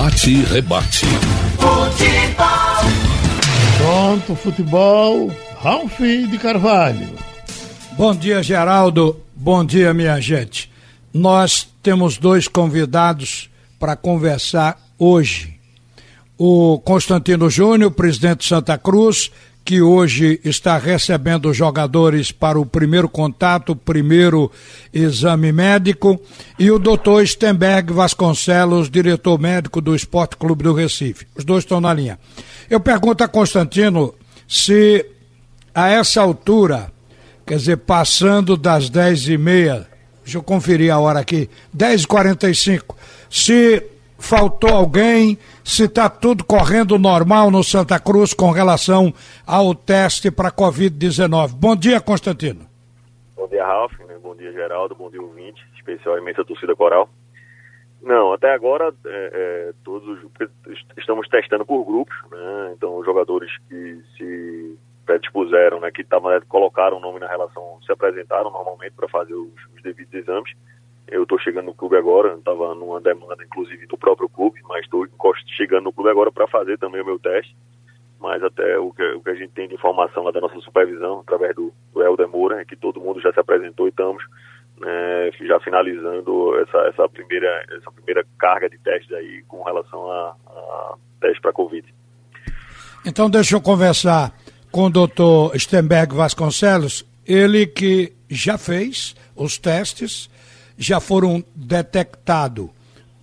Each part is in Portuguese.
Bate e rebate. Futebol. Pronto, futebol. Ralf de Carvalho. Bom dia, Geraldo. Bom dia, minha gente. Nós temos dois convidados para conversar hoje. O Constantino Júnior, presidente de Santa Cruz, que hoje está recebendo jogadores para o primeiro contato, primeiro exame médico, e o doutor Stenberg Vasconcelos, diretor médico do Esporte Clube do Recife. Os dois estão na linha. Eu pergunto a Constantino se a essa altura, quer dizer, passando das dez e meia, deixa eu conferir a hora aqui, dez e quarenta e cinco, se faltou alguém, se está tudo correndo normal no Santa Cruz com relação ao teste para Covid-19. Bom dia, Constantino. Bom dia, Ralf. Bom dia, Geraldo. Bom dia, ouvinte, especial imensa torcida coral. Não, até agora é, é, todos estamos testando por grupos, né? Então os jogadores que se predispuseram, né, que tavam, colocaram o nome na relação, se apresentaram normalmente para fazer os, os devidos exames eu estou chegando no clube agora, estava numa demanda, inclusive, do próprio clube, mas estou chegando no clube agora para fazer também o meu teste. Mas até o que, o que, a gente tem de informação lá da nossa supervisão, através do, do Helder Moura, é que todo mundo já se apresentou e estamos né, já finalizando essa, essa, primeira, essa primeira carga de testes aí com relação a, a teste para Covid. Então deixa eu conversar com o doutor Stenberg Vasconcelos, ele que já fez os testes, já foram detectados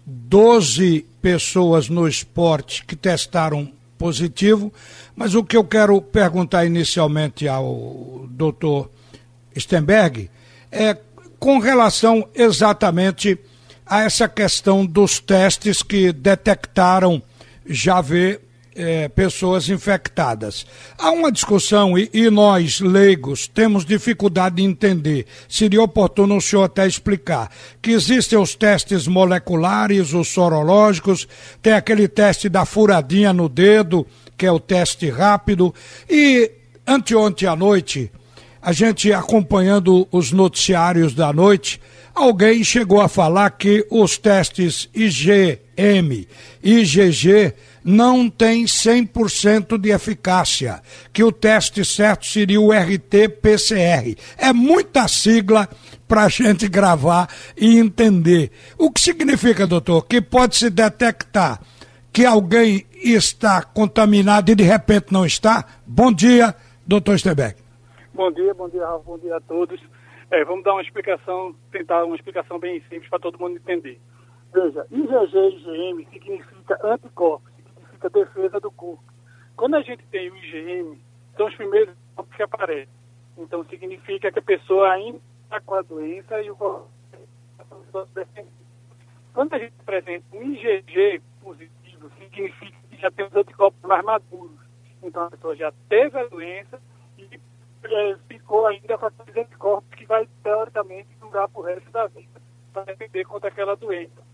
12 pessoas no esporte que testaram positivo, mas o que eu quero perguntar inicialmente ao doutor Stenberg é com relação exatamente a essa questão dos testes que detectaram já ver é, pessoas infectadas. Há uma discussão e, e, nós, leigos, temos dificuldade de entender. Seria oportuno o senhor até explicar que existem os testes moleculares, os sorológicos, tem aquele teste da furadinha no dedo, que é o teste rápido, e anteontem à noite, a gente acompanhando os noticiários da noite, alguém chegou a falar que os testes IgM, IgG, não tem 100% de eficácia, que o teste certo seria o RT-PCR. É muita sigla para a gente gravar e entender. O que significa, doutor? Que pode se detectar que alguém está contaminado e de repente não está? Bom dia, doutor Stebeck. Bom dia, bom dia, bom dia a todos. É, vamos dar uma explicação, tentar uma explicação bem simples para todo mundo entender. Veja, IgG e IgM significa anticorpos significa defesa do corpo. Quando a gente tem o IgM, são os primeiros que aparecem. Então, significa que a pessoa ainda está com a doença e o corpo Quando a gente apresenta um IgG positivo, significa que já tem os anticorpos mais maduros. Então, a pessoa já teve a doença e é, ficou ainda com aqueles anticorpos que vai, teoricamente, durar para o resto da vida, para defender contra aquela doença.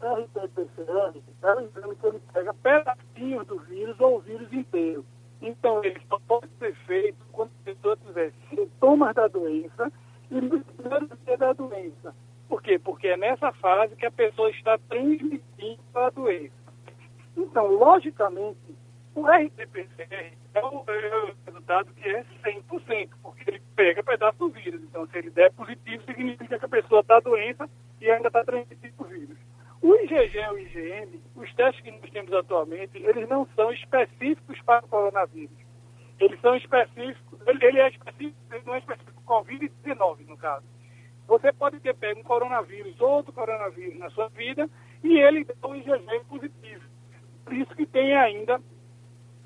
RT-PCR é um exame que ele pega pedacinhos do vírus ou o vírus inteiro. Então, ele só pode ser feito quando a pessoa tiver sintomas da doença e no primeiro dia da doença. Por quê? Porque é nessa fase que a pessoa está transmitindo a doença. Então, logicamente, o RT-PCR é é o resultado que é 100%, porque ele pega pedaço do vírus. Então, se ele der positivo, significa que a pessoa está doença e ainda está transmitindo o vírus. O IgG e o IgM, os testes que nós temos atualmente, eles não são específicos para o coronavírus. Eles são específicos, ele é específico, ele não é específico Covid-19, no caso. Você pode ter pego um coronavírus, outro coronavírus na sua vida, e ele dá um IgG positivo. Por isso que tem ainda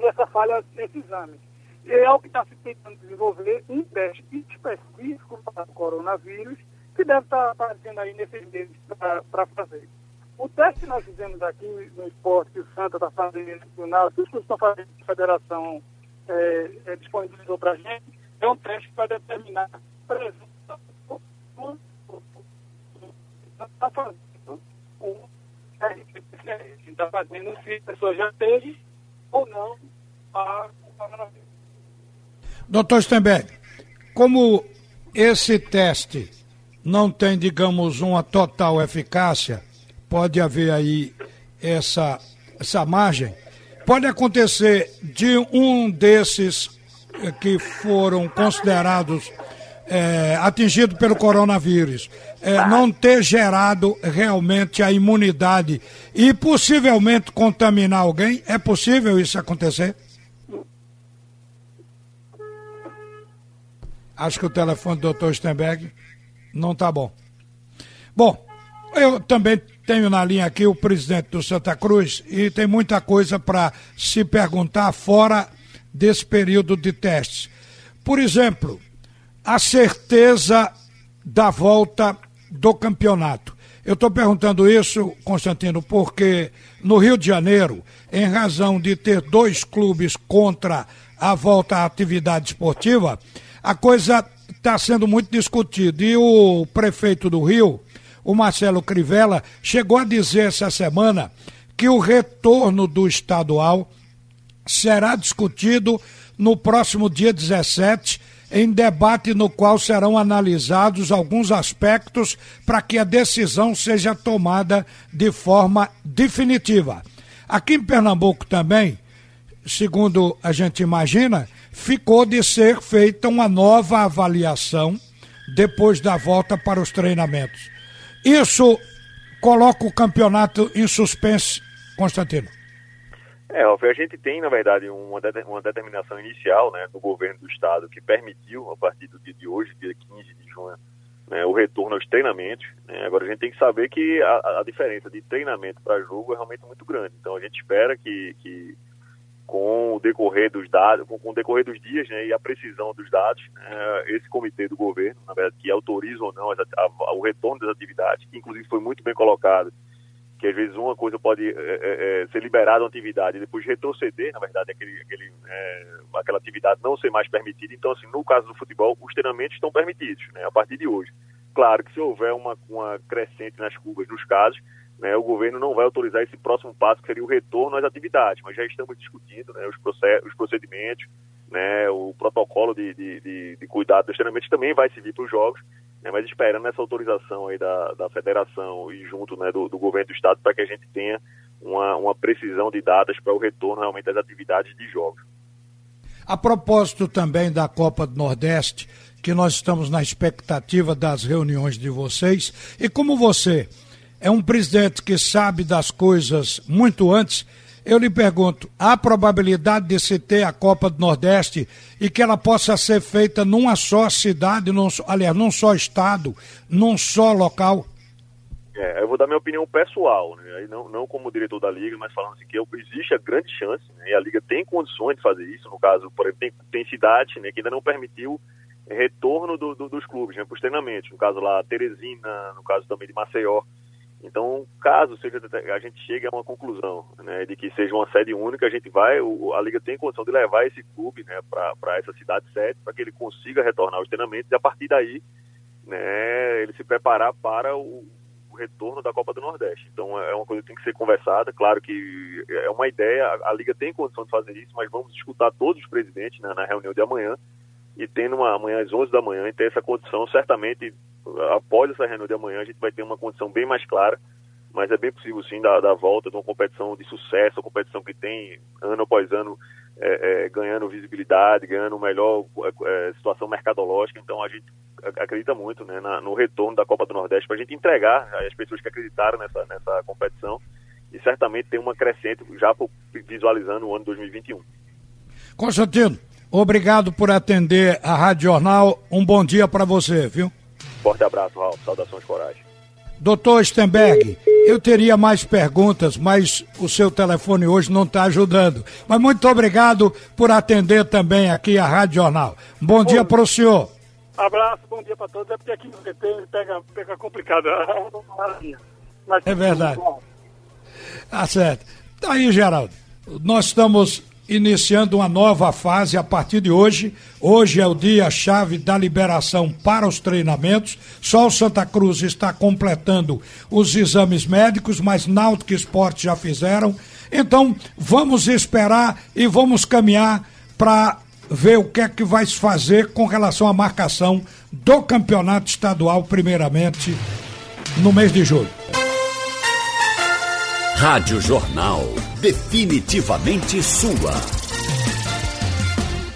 essa falha nesse exame. É o que está se tentando desenvolver um teste específico para o coronavírus, que deve estar aparecendo aí nesses meses para fazer. O teste que nós fizemos aqui no esporte, que o Santa está fazendo, o NASA, que estão fazendo, a federação é, é, disponibilizou para a gente, é um teste vai determinar a presença está fazendo o. Está fazendo se a pessoa já teve ou não a coronavírus. Doutor Stenberg, como esse teste não tem, digamos, uma total eficácia, pode haver aí essa, essa margem, pode acontecer de um desses eh, que foram considerados é, atingido pelo coronavírus é, não ter gerado realmente a imunidade e possivelmente contaminar alguém? É possível isso acontecer? Acho que o telefone do doutor Stenberg não está bom. Bom, eu também tenho na linha aqui o presidente do Santa Cruz e tem muita coisa para se perguntar fora desse período de testes. Por exemplo, a certeza da volta do campeonato. Eu estou perguntando isso, Constantino, porque no Rio de Janeiro, em razão de ter dois clubes contra a volta à atividade esportiva, a coisa está sendo muito discutida. E o prefeito do Rio, o Marcelo Crivella, chegou a dizer essa semana que o retorno do estadual será discutido no próximo dia 17 em debate no qual serão analisados alguns aspectos para que a decisão seja tomada de forma definitiva. Aqui em Pernambuco também, segundo a gente imagina, ficou de ser feita uma nova avaliação depois da volta para os treinamentos. Isso coloca o campeonato em suspense, Constantino. É, a gente tem, na verdade, uma, de, uma determinação inicial né, do governo do Estado que permitiu, a partir do dia de hoje, dia 15 de junho, né, o retorno aos treinamentos. Né? Agora, a gente tem que saber que a, a diferença de treinamento para jogo é realmente muito grande. Então, a gente espera que, que com o decorrer dos dados, com, com, o decorrer dos dias né, e a precisão dos dados, né, esse comitê do governo, na verdade, que autoriza ou não a, a, o retorno das atividades, que inclusive foi muito bem colocado que às vezes uma coisa pode é, é, é, ser liberada uma atividade e depois retroceder, na verdade, aquele, aquele, é, aquela atividade não ser mais permitida. Então, assim, no caso do futebol, os treinamentos estão permitidos, né, a partir de hoje. Claro que se houver uma, uma crescente nas curvas nos casos, né, o governo não vai autorizar esse próximo passo, que seria o retorno às atividades, mas já estamos discutindo né, os, processos, os procedimentos, né, o protocolo de, de, de, de cuidado dos treinamentos também vai servir para os jogos, né, mas esperando essa autorização aí da, da federação e junto né, do, do governo do estado para que a gente tenha uma, uma precisão de datas para o retorno realmente das atividades de jogos. A propósito também da Copa do Nordeste, que nós estamos na expectativa das reuniões de vocês, e como você é um presidente que sabe das coisas muito antes, eu lhe pergunto: há probabilidade de se ter a Copa do Nordeste e que ela possa ser feita numa só cidade, num, aliás, num só estado, num só local? É, eu vou dar minha opinião pessoal, né? não, não como diretor da Liga, mas falando assim que existe a grande chance, né? e a Liga tem condições de fazer isso. No caso, por exemplo, tem, tem cidades né, que ainda não permitiu retorno do, do, dos clubes né, para os treinamentos. No caso lá, Teresina, no caso também de Maceió. Então, caso seja, a gente chegue a uma conclusão né, de que seja uma sede única, a gente vai, a Liga tem condição de levar esse clube né, para essa cidade sede, para que ele consiga retornar aos treinamentos e a partir daí né, ele se preparar para o, o, retorno da Copa do Nordeste. Então, é uma coisa que tem que ser conversada. Claro que é uma ideia, a, a Liga tem condição de fazer isso, mas vamos escutar todos os presidentes né, na reunião de amanhã e tendo uma amanhã às 11 da manhã e ter essa condição, certamente após essa reunião de amanhã a gente vai ter uma condição bem mais clara, mas é bem possível sim da, da volta de uma competição de sucesso, uma competição que tem ano após ano é, é, ganhando visibilidade, ganhando melhor é, situação mercadológica, então a gente acredita muito né, na, no retorno da Copa do Nordeste para a gente entregar às pessoas que acreditaram nessa, nessa competição e certamente tem uma crescente já visualizando o ano 2021. Constantino, obrigado por atender a Rádio Jornal. Um bom dia para você, viu? Forte abraço, Raul. Saudações coragem. Doutor Stenberg, eu teria mais perguntas, mas o seu telefone hoje não está ajudando. Mas muito obrigado por atender também aqui a Rádio Jornal. Bom, bom dia para o senhor. Abraço, bom dia para todos. É porque aqui no VT pega, pega complicado. Mas, é verdade. Tá certo. Tá aí, Geraldo. Nós estamos iniciando uma nova fase a partir de hoje. Hoje é o dia-chave da liberação para os treinamentos. Só o Santa Cruz está completando os exames médicos, mas Náutico Esporte já fizeram. Então, vamos esperar e vamos caminhar para ver o que é que vai se fazer com relação à marcação do campeonato estadual, primeiramente, no mês de julho. Rádio Jornal. Definitivamente sua.